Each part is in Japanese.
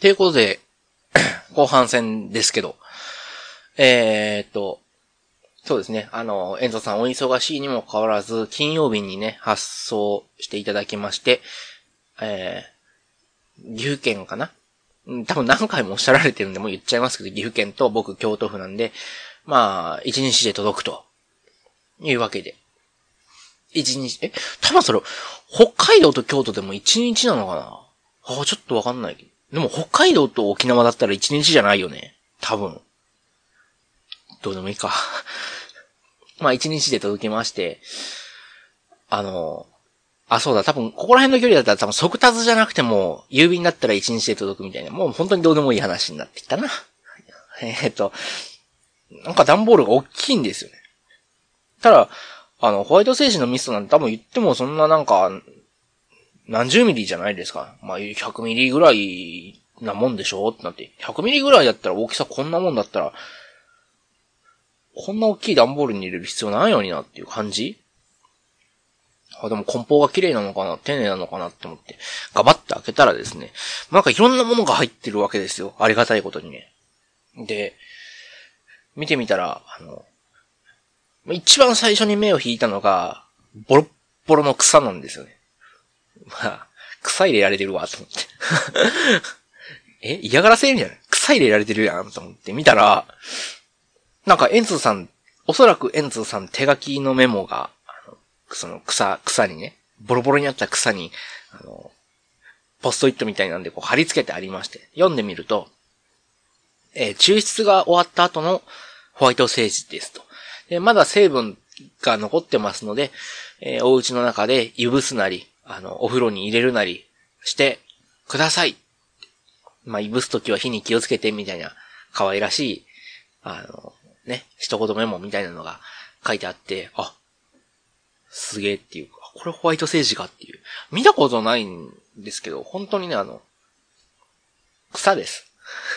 ということで、後半戦ですけど、えー、っと、そうですね。あの、エンゾさんお忙しいにもかかわらず、金曜日にね、発送していただきまして、えー、岐阜県かな？多分何回もおっしゃられてるんで、もう言っちゃいますけど、岐阜県と僕京都府なんで、まあ、一日で届くと、いうわけで。一日、え、多分それ、北海道と京都でも一日なのかな？ああ、ちょっとわかんないけど。でも北海道と沖縄だったら一日じゃないよね。多分。どうでもいいか。まあ一日で届きまして、あの、あ、そうだ、多分、ここら辺の距離だったら多分速達じゃなくても、郵便だったら一日で届くみたいな、もう本当にどうでもいい話になってきたな。えっと、なんか段ボールが大きいんですよね。ただ、あの、ホワイトセージのミストなんて多分言ってもそんななんか、何十ミリじゃないですか。まあ、100ミリぐらいなもんでしょってなって。100ミリぐらいだったら大きさこんなもんだったら、こんな大きい段ボールに入れる必要ないのになっていう感じ？あ、でも梱包が綺麗なのかな？丁寧なのかなって思って、ガバッて開けたらですね、なんかいろんなものが入ってるわけですよ。ありがたいことにね。で、見てみたら、あの、一番最初に目を引いたのが、ボロッボロの草なんですよね。まあ、草入れられてるわ、と思って。え嫌がらせるんじゃない？草入れられてるやん、と思って見たら、なんか、エンツーさん、おそらくエンツーさん手書きのメモが、のその草、草にね、ボロボロにあった草に、あの、ポストイットみたいなんでこう貼り付けてありまして、読んでみると、えー、抽出が終わった後のホワイトセージですと。で、まだ成分が残ってますので、えー、お家の中でいぶすなり、あの、お風呂に入れるなりしてください。まあ、いぶすときは火に気をつけてみたいな可愛らしい、あの、ね、一言メモみたいなのが書いてあって、あ、すげえっていうか、これホワイトセージかっていう。見たことないんですけど、本当にね、あの、草です。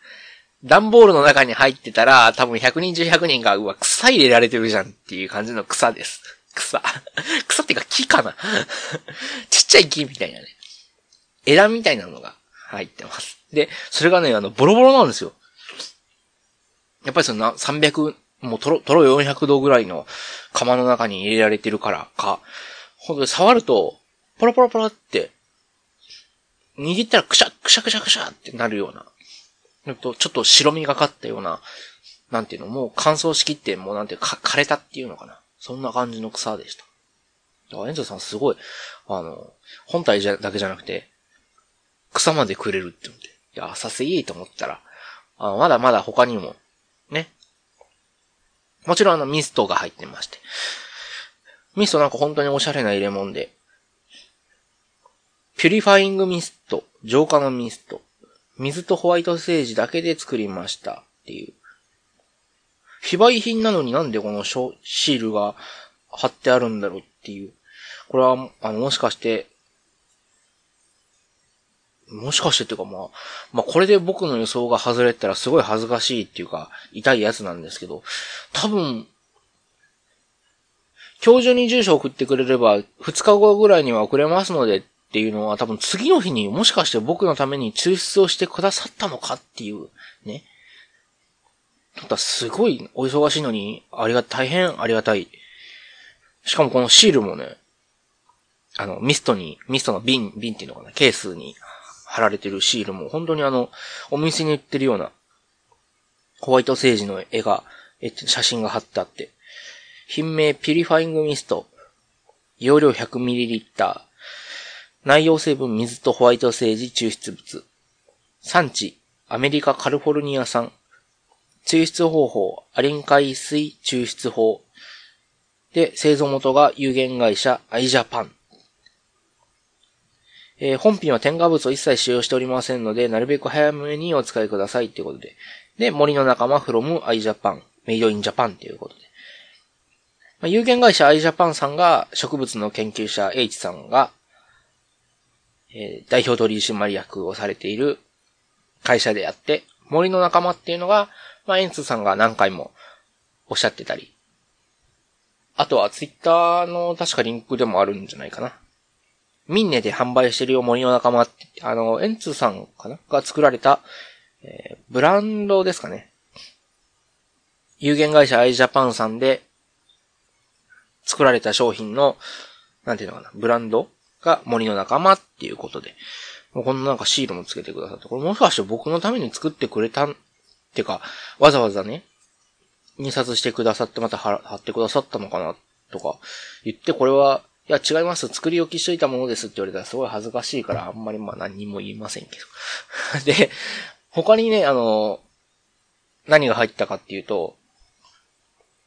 段ボールの中に入ってたら、多分100人中100人が、うわ、草入れられてるじゃんっていう感じの草です。草。草っていうか木かな ちっちゃい木みたいなね。枝みたいなのが入ってます。で、それがね、あの、ボロボロなんですよ。やっぱりその300、もうトロ、トロ400度ぐらいの釜の中に入れられてるからか、ほんとに触ると、ポロポロポロって、握ったらくしゃ、くしゃくしゃくしゃってなるような、ちょっと白みがかったような、なんていうの、もう乾燥しきって、もうなんていうか、枯れたっていうのかな。そんな感じの草でした。だから、エンゾさんすごい、あの、本体じゃ、だけじゃなくて、草までくれるって思って。いや、さすいいと思ったら、あまだまだ他にも、ね。もちろんあのミストが入ってまして。ミストなんか本当におしゃれな入れ物で。ピュリファイングミスト、浄化のミスト、水とホワイトセージだけで作りましたっていう。非売品なのになんでこのシールが貼ってあるんだろうっていう。これは、あの、もしかして、もしかしてっていうかまあ、まあこれで僕の予想が外れたらすごい恥ずかしいっていうか、痛いやつなんですけど、多分、今日中に住所送ってくれれば、2日後ぐらいには送れますのでっていうのは多分次の日にもしかして僕のために抽出をしてくださったのかっていう、ね。ただすごいお忙しいのに、ありが、大変ありがたい。しかもこのシールもね、あの、ミストに、ミストの瓶、瓶っていうのかな、ケースに貼られてるシールも、本当にあの、お店に売ってるような、ホワイトセージの絵が、え、写真が貼ってあって、品名ピリファイングミスト、容量 100ml、内容成分水とホワイトセージ抽出物、産地、アメリカカルフォルニア産、抽出方法、アリン海水抽出法、で、製造元が有限会社アイジャパンえー、本品は添加物を一切使用しておりませんので、なるべく早めにお使いくださいっていうことで。で、森の仲間 from iJapan、メイドインジャパンっていうことで。まあ、有限会社 iJapan さんが植物の研究者 H さんが、えー、代表取締役をされている会社であって、森の仲間っていうのが、まあ、エンツさんが何回もおっしゃってたり、あとはツイッターの確かリンクでもあるんじゃないかな。ミンネで販売してるよ森の仲間って、あの、エンツさんかな？が作られた、えー、ブランドですかね。有限会社アイジャパンさんで作られた商品の、なんていうのかな、ブランドが森の仲間っていうことで、もうこのななんかシールもつけてくださって、これもしかして僕のために作ってくれたん、てか、わざわざね、印刷してくださってまた貼ってくださったのかなとか言って、これは、いや違います、作り置きしといたものですって言われたらすごい恥ずかしいからあんまりまあ何も言いませんけど。で、他にね、あの、何が入ったかっていうと、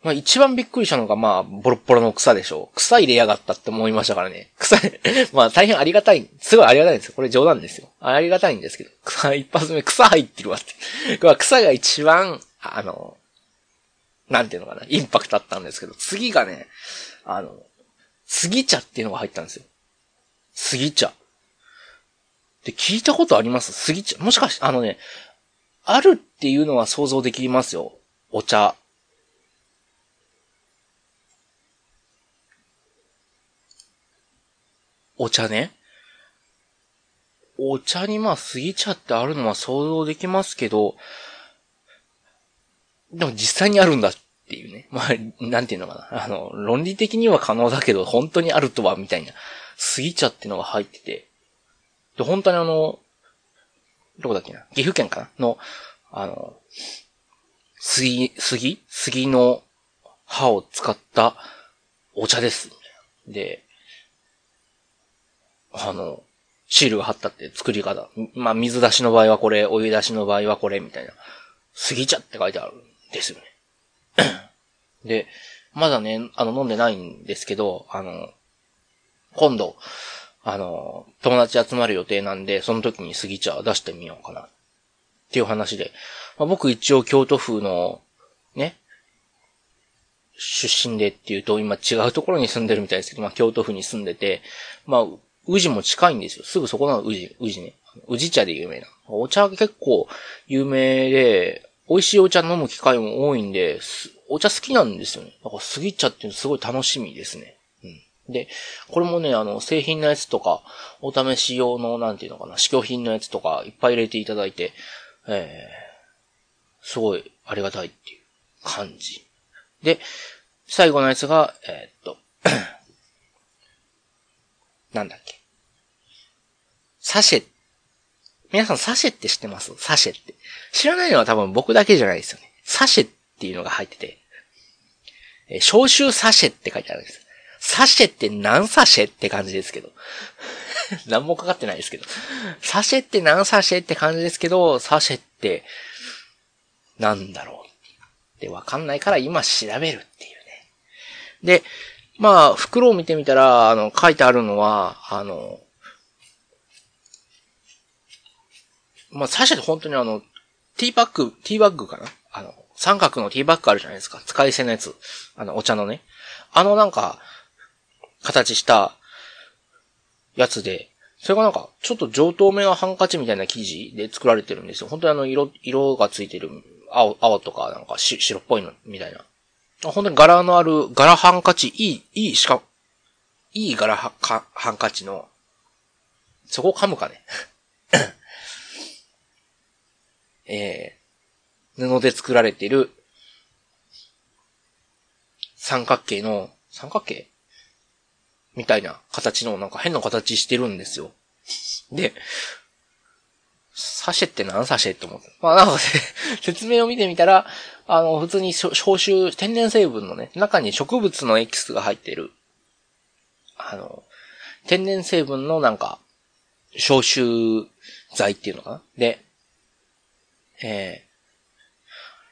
まあ一番びっくりしたのがまあ、ボロボロの草でしょう。草入れやがったって思いましたからね。草、まあ大変ありがたい。すごいありがたいんですよ。これ冗談ですよ。ありがたいんですけど。草、一発目草入ってるわって。草が一番、あの、なんていうのかな、インパクトあったんですけど、次がね、あの、杉茶っていうのが入ったんですよ。杉茶。で、聞いたことあります？杉茶。もしかして、あのね、あるっていうのは想像できますよ。お茶。お茶ね。お茶にまあ杉茶ってあるのは想像できますけど、でも実際にあるんだっていうね。まあ、なんていうのかな。あの、論理的には可能だけど、本当にあるとは、みたいな。杉茶ってのが入ってて。で、本当にあの、どこだっけな岐阜県かなの、あの、杉、杉？杉の葉を使ったお茶です。で、あの、シールが貼ったって作り方。まあ、水出しの場合はこれ、お湯出しの場合はこれ、みたいな。杉茶って書いてあるんですよね。で、まだね、あの、飲んでないんですけど、あの、今度、あの、友達集まる予定なんで、その時に杉茶出してみようかな。っていう話で。まあ、僕一応京都府の、ね、出身でっていうと、今違うところに住んでるみたいですけど、まあ、京都府に住んでて、まあ、宇治も近いんですよ。すぐそこなの、宇治、宇治ね。宇治茶で有名な。お茶結構有名で、美味しいお茶飲む機会も多いんで、お茶好きなんですよね。だから杉茶っていうのすごい楽しみですね。うん。で、これもね、あの、製品のやつとか、お試し用の、なんていうのかな、試供品のやつとか、いっぱい入れていただいて、えー、すごいありがたいっていう感じ。で、最後のやつが、えー、っと、なんだっけ？サシェ。皆さんサシェって知ってます？サシェって。知らないのは多分僕だけじゃないですよね。サシェっていうのが入ってて、えー、消臭サシェって書いてあるんです。サシェって何サシェって感じですけど。何もかかってないですけど。サシェって何サシェって感じですけど、サシェって、なんだろうってわかんないから今調べるっていうね。で、まあ、袋を見てみたら、あの、書いてあるのは、あの、まあ、最初で本当にあの、ティーバッグ、ティーバッグかな？あの、三角のティーバッグあるじゃないですか。使い捨てのやつ。あの、お茶のね。あのなんか、形したやつで、それがなんか、ちょっと上透明なハンカチみたいな生地で作られてるんですよ。本当にあの、色、色がついてる、青、青とか、なんかし、白っぽいの、みたいな。本当に柄のある、柄ハンカチ、いい、いい、しか、いい柄はハンカチの、そこを噛むかね？えー、布で作られている、三角形の、三角形？みたいな形の、なんか変な形してるんですよ。で、サシェって何サシェって思って。まあなんか、説明を見てみたら、あの、普通に消臭、天然成分のね、中に植物のエキスが入ってる、あの、天然成分のなんか、消臭剤っていうのかなで、え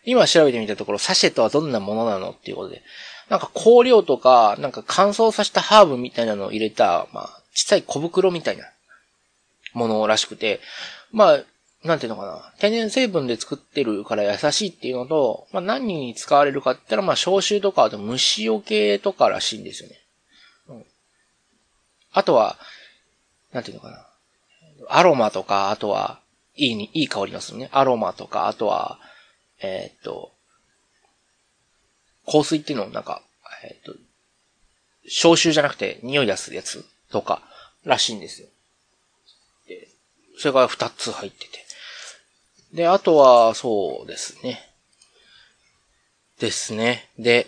ー、今調べてみたところ、サシェとはどんなものなのっていうことで、なんか香料とか、なんか乾燥させたハーブみたいなのを入れた、まあ、小さい小袋みたいなものらしくて、まあ、なんていうのかな。天然成分で作ってるから優しいっていうのと、まあ何に使われるかって言ったら、まあ消臭とか、あと虫除けとからしいんですよね。うん。あとは、なんていうのかな。アロマとか、あとは、いいに、いい香りがするね。アロマとか、あとは、えー、っと、香水っていうのをなんか、えっ、と、消臭じゃなくて匂い出すやつとか、らしいんですよ。それが2つ入ってて。で、あとは、そうですね。ですね。で、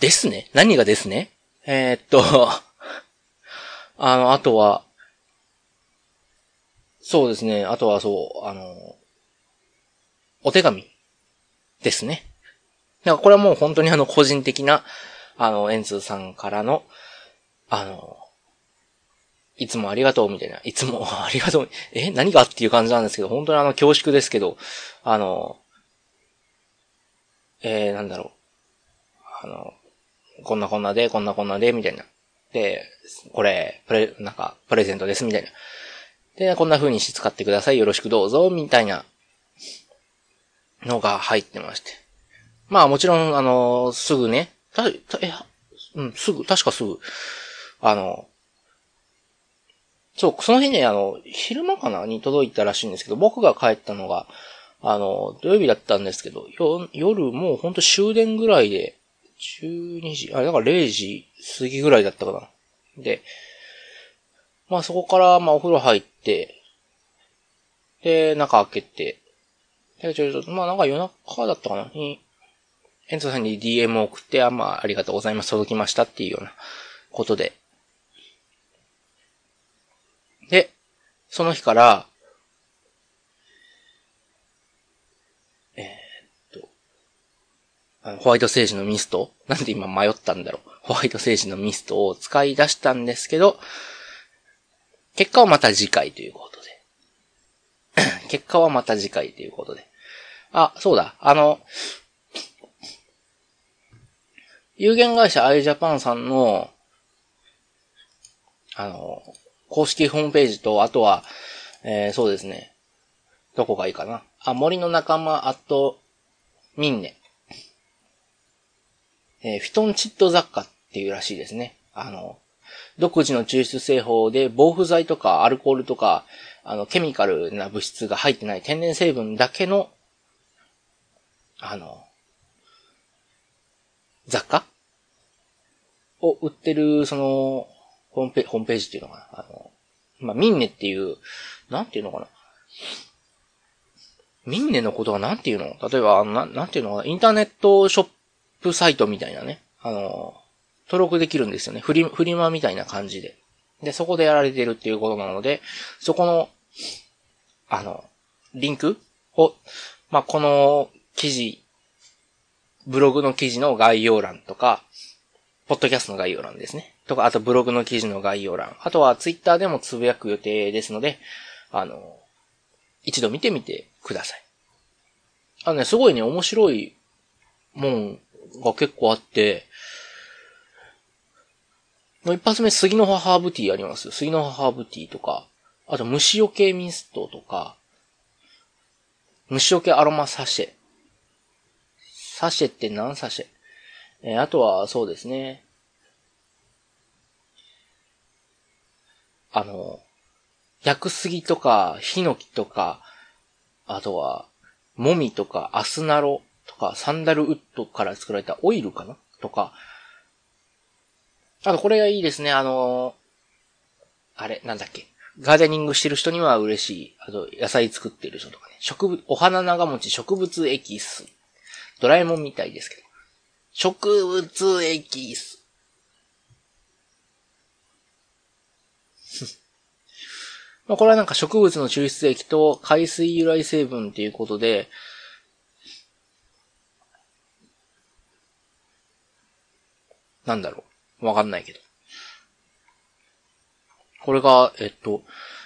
ですね？何がですね？えー、っと あの、あとは、そうですね。あとはそう、あの、お手紙ですね。だからこれはもう本当にあの個人的な、あの、エンツーさんからの、あの、いつもありがとうみたいな、いつも ありがとう、え、何がっていう感じなんですけど、本当にあの恐縮ですけど、あの、えー、なんだろう。あの、こんなこんなで、こんなこんなで、みたいな。で、これ、プレ、なんか、プレゼントです、みたいな。で、こんな風にして使ってください。よろしくどうぞ、みたいなのが入ってまして。まあもちろん、あの、すぐね、た、た、え、うん、すぐ、確かすぐ、あの、そう、その日ね、あの、昼間かなに届いたらしいんですけど、僕が帰ったのが、あの、土曜日だったんですけど、よ夜もうほんと終電ぐらいで、12時、あれ、だから0時過ぎぐらいだったかな。で、まあそこから、まあお風呂入って、で、中開けて、で、ちょっと、まあなんか夜中だったかなに、エントさんに DM を送って、あ、まあありがとうございます、届きましたっていうようなこと。で、その日から、えー、っと、あのホワイトセージのミストなんで今迷ったんだろう。ホワイトセージのミストを使い出したんですけど、結果はまた次回ということで。結果はまた次回ということで。あ、そうだ。あの、有限会社 iJapan さんの、あの、公式ホームページと、あとは、えー、そうですね。どこがいいかな。あ、森の仲間、あと、ミンネ。えー、フィトンチッド雑貨っていうらしいですね。あの、独自の抽出製法で防腐剤とかアルコールとか、あの、ケミカルな物質が入ってない天然成分だけの、あの、雑貨を売ってる、その、ホームページ、ホームページっていうのかな？あの、まあ、ミンネっていう、なんていうのかな？ミンネのことはなんていうの？例えば、ななんていうのかな？インターネットショップサイトみたいなね。あの、登録できるんですよね。フリ、フリマみたいな感じで。で、そこでやられてるっていうことなので、そこの、あの、リンクを、まあ、この記事、ブログの記事の概要欄とか、ポッドキャストの概要欄ですね。とか、あとブログの記事の概要欄。あとはツイッターでもつぶやく予定ですので、あの、一度見てみてください。あのね、すごいね、面白いもんが結構あって、もう一発目、杉の葉ハーブティーありますよ杉の葉ハーブティーとか、あと虫除けミストとか、虫除けアロマサシェ。サシェって何サシェ？え、あとは、そうですね。あの、薬杉とか、ヒノキとか、あとは、モミとか、アスナロとか、サンダルウッドから作られたオイルかな？とか、あとこれがいいですね、あのあれ、なんだっけ？ガーデニングしてる人には嬉しい。あと、野菜作ってる人とかね。植物、お花長持ち植物エキス。ドラえもんみたいですけど。植物エキス。まあこれはなんか植物の抽出液と海水由来成分っていうことで、なんだろう。わかんないけど。これが、えっと、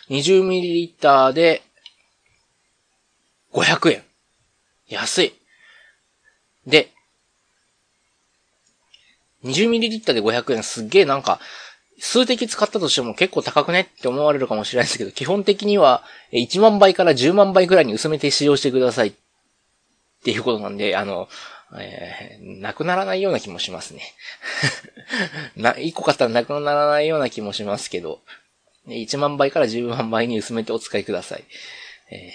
20ml で500円。安い。で、20ml で500円すっげえなんか、数滴使ったとしても結構高くねって思われるかもしれないですけど、基本的には1万倍から10万倍くらいに薄めて使用してくださいっていうことなんで、あの、えー、なくならないような気もしますね。な、1個買ったらなくならないような気もしますけど、1万倍から10万倍に薄めてお使いください。えー、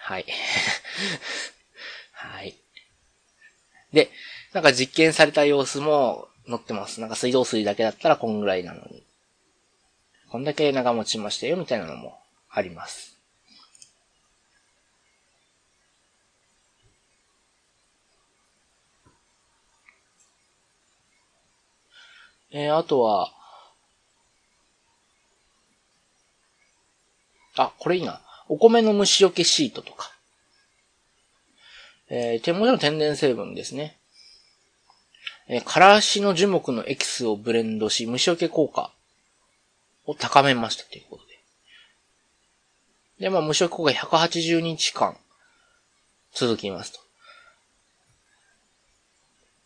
はい。はい。で、なんか実験された様子も載ってます。なんか水道水だけだったらこんぐらいなのに。こんだけ長持ちましたよ、みたいなのもあります。えー、あとは、あ、これいいな。お米の虫除けシートとか。えー、手元の天然成分ですね。えー、からしの樹木のエキスをブレンドし、虫除け効果を高めましたということで。で、まあ、虫除け効果180日間続きますと。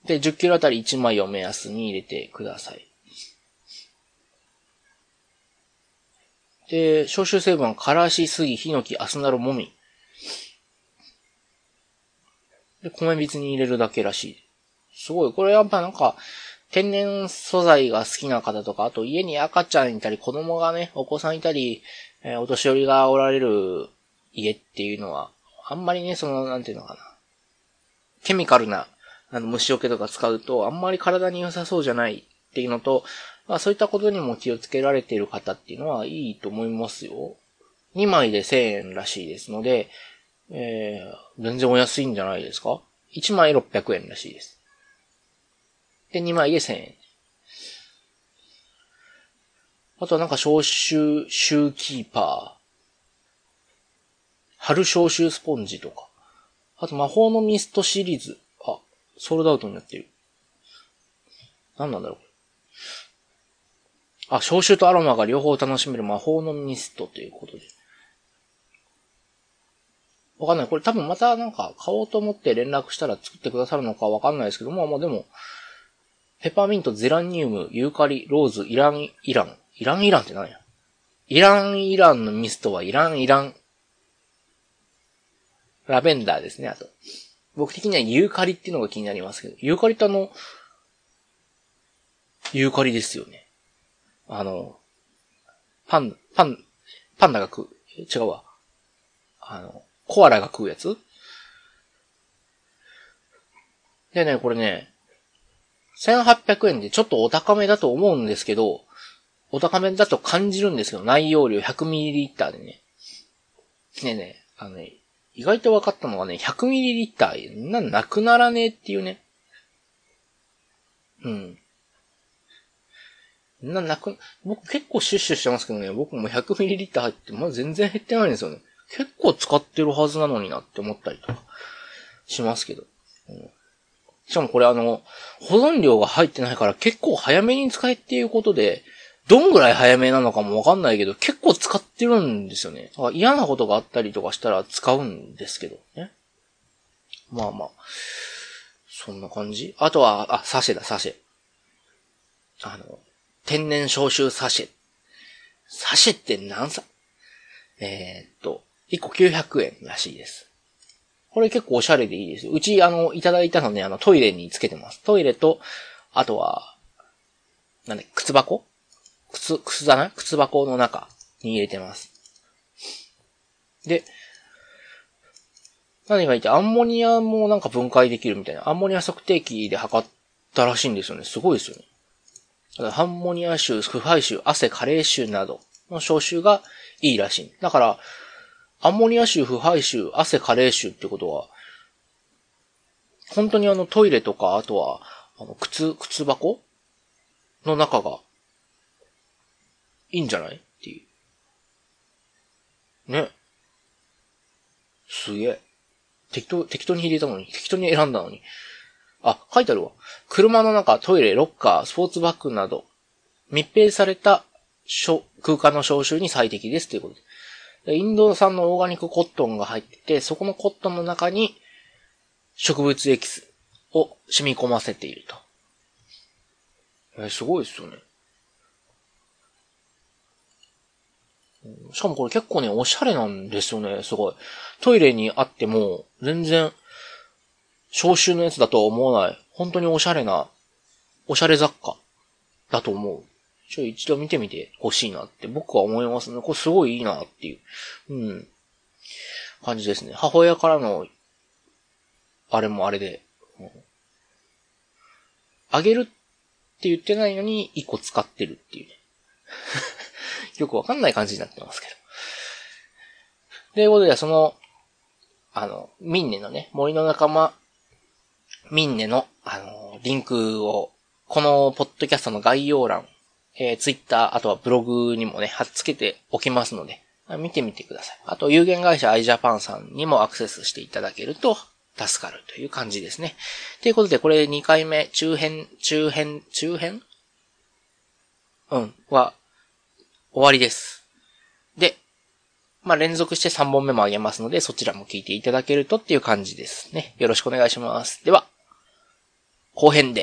で、10キロあたり1枚を目安に入れてください。で、消臭成分は、からし、杉、ヒノキ、アスナロ、モミ。で、米びつに入れるだけらしい。すごい。これやっぱなんか、天然素材が好きな方とか、あと家に赤ちゃんいたり、子供がね、お子さんいたり、えー、お年寄りがおられる家っていうのは、あんまりね、その、なんていうのかな。ケミカルな、あの、虫除けとか使うと、あんまり体に良さそうじゃないっていうのと、まあそういったことにも気をつけられている方っていうのはいいと思いますよ。2枚で1000円らしいですので、えー、全然お安いんじゃないですか ?1 枚600円らしいです。で、2枚で1000円。あとはなんか消臭、シューキーパー。春消臭スポンジとか。あと魔法のミストシリーズ。あ、ソールドアウトになってる。何なんだろうあ、消臭とアロマが両方楽しめる魔法のミストということで。わかんない。これ多分またなんか買おうと思って連絡したら作ってくださるのかわかんないですけども、まあでも、ペパーミント、ゼラニウム、ユーカリ、ローズ、イラン、イラン。イラン、イランって何や？イラン、イランのミストはイラン、イラン。ラベンダーですね、あと。僕的にはユーカリっていうのが気になりますけど、ユーカリってあの、ユーカリですよね。あの、パン、パン、パンダが食う。違うわ。あの、コアラが食うやつでね、これね、1800円でちょっとお高めだと思うんですけど、お高めだと感じるんですけど、内容量 100ml でね。ねね、あのね、意外と分かったのがね、100ml な、なくならねえっていうね。うん。な、なく、僕結構シュッシュしてますけどね、僕も 100ml 入って、まだ全然減ってないんですよね。結構使ってるはずなのになって思ったりとか、しますけど。うん、しかもこれあの、保存量が入ってないから結構早めに使えっていうことで、どんぐらい早めなのかもわかんないけど、結構使ってるんですよね。嫌なことがあったりとかしたら使うんですけどね。まあまあ。そんな感じ？あとは、あ、サシェだ、サシェ。あの、天然消臭サシェ。サシェって何さ、えー、っと、1個900円らしいです。これ結構おしゃれでいいですよ。うち、あの、いただいたのね、あの、トイレにつけてます。トイレと、あとは、なんで、靴箱？靴、靴だな靴箱の中に入れてます。で、何が言って、アンモニアもなんか分解できるみたいな。アンモニア測定器で測ったらしいんですよね。すごいですよね。ハンモニア臭、腐敗臭、汗、加齢臭などの消臭がいいらしい。だから、アンモニア臭、腐敗臭、汗、加齢臭ってことは、本当にあのトイレとか、あとは、あの、靴、靴箱の中が、いいんじゃないっていう。ね。すげえ。適当、適当に入れたのに、適当に選んだのに。あ、書いてあるわ。車の中、トイレ、ロッカー、スポーツバッグなど、密閉された空間の消臭に最適ですということで。インド産のオーガニックコットンが入ってて、そこのコットンの中に植物エキスを染み込ませていると。えー、すごいですよね。しかもこれ結構ね、おしゃれなんですよね、すごい。トイレにあっても、全然消臭のやつだとは思わない。本当におしゃれな、おしゃれ雑貨だと思う。ちょ、一度見てみてほしいなって僕は思いますね。これすごいいいなっていう、うん、感じですね。母親からの、あれもあれで、うん、あげるって言ってないのに一個使ってるっていうね。よくわかんない感じになってますけど。ということで、その、あの、ミンネのね、森の仲間、ミンネの、あの、リンクを、このポッドキャストの概要欄、えー、ツイッター、あとはブログにもね、貼っつけておきますので、見てみてください。あと、有限会社 iJapan さんにもアクセスしていただけると助かるという感じですね。ということで、これ2回目、中編、中編、中編？うん、は、終わりです。で、まあ、連続して3本目もあげますので、そちらも聞いていただけるとっていう感じですね。よろしくお願いします。では、後編で。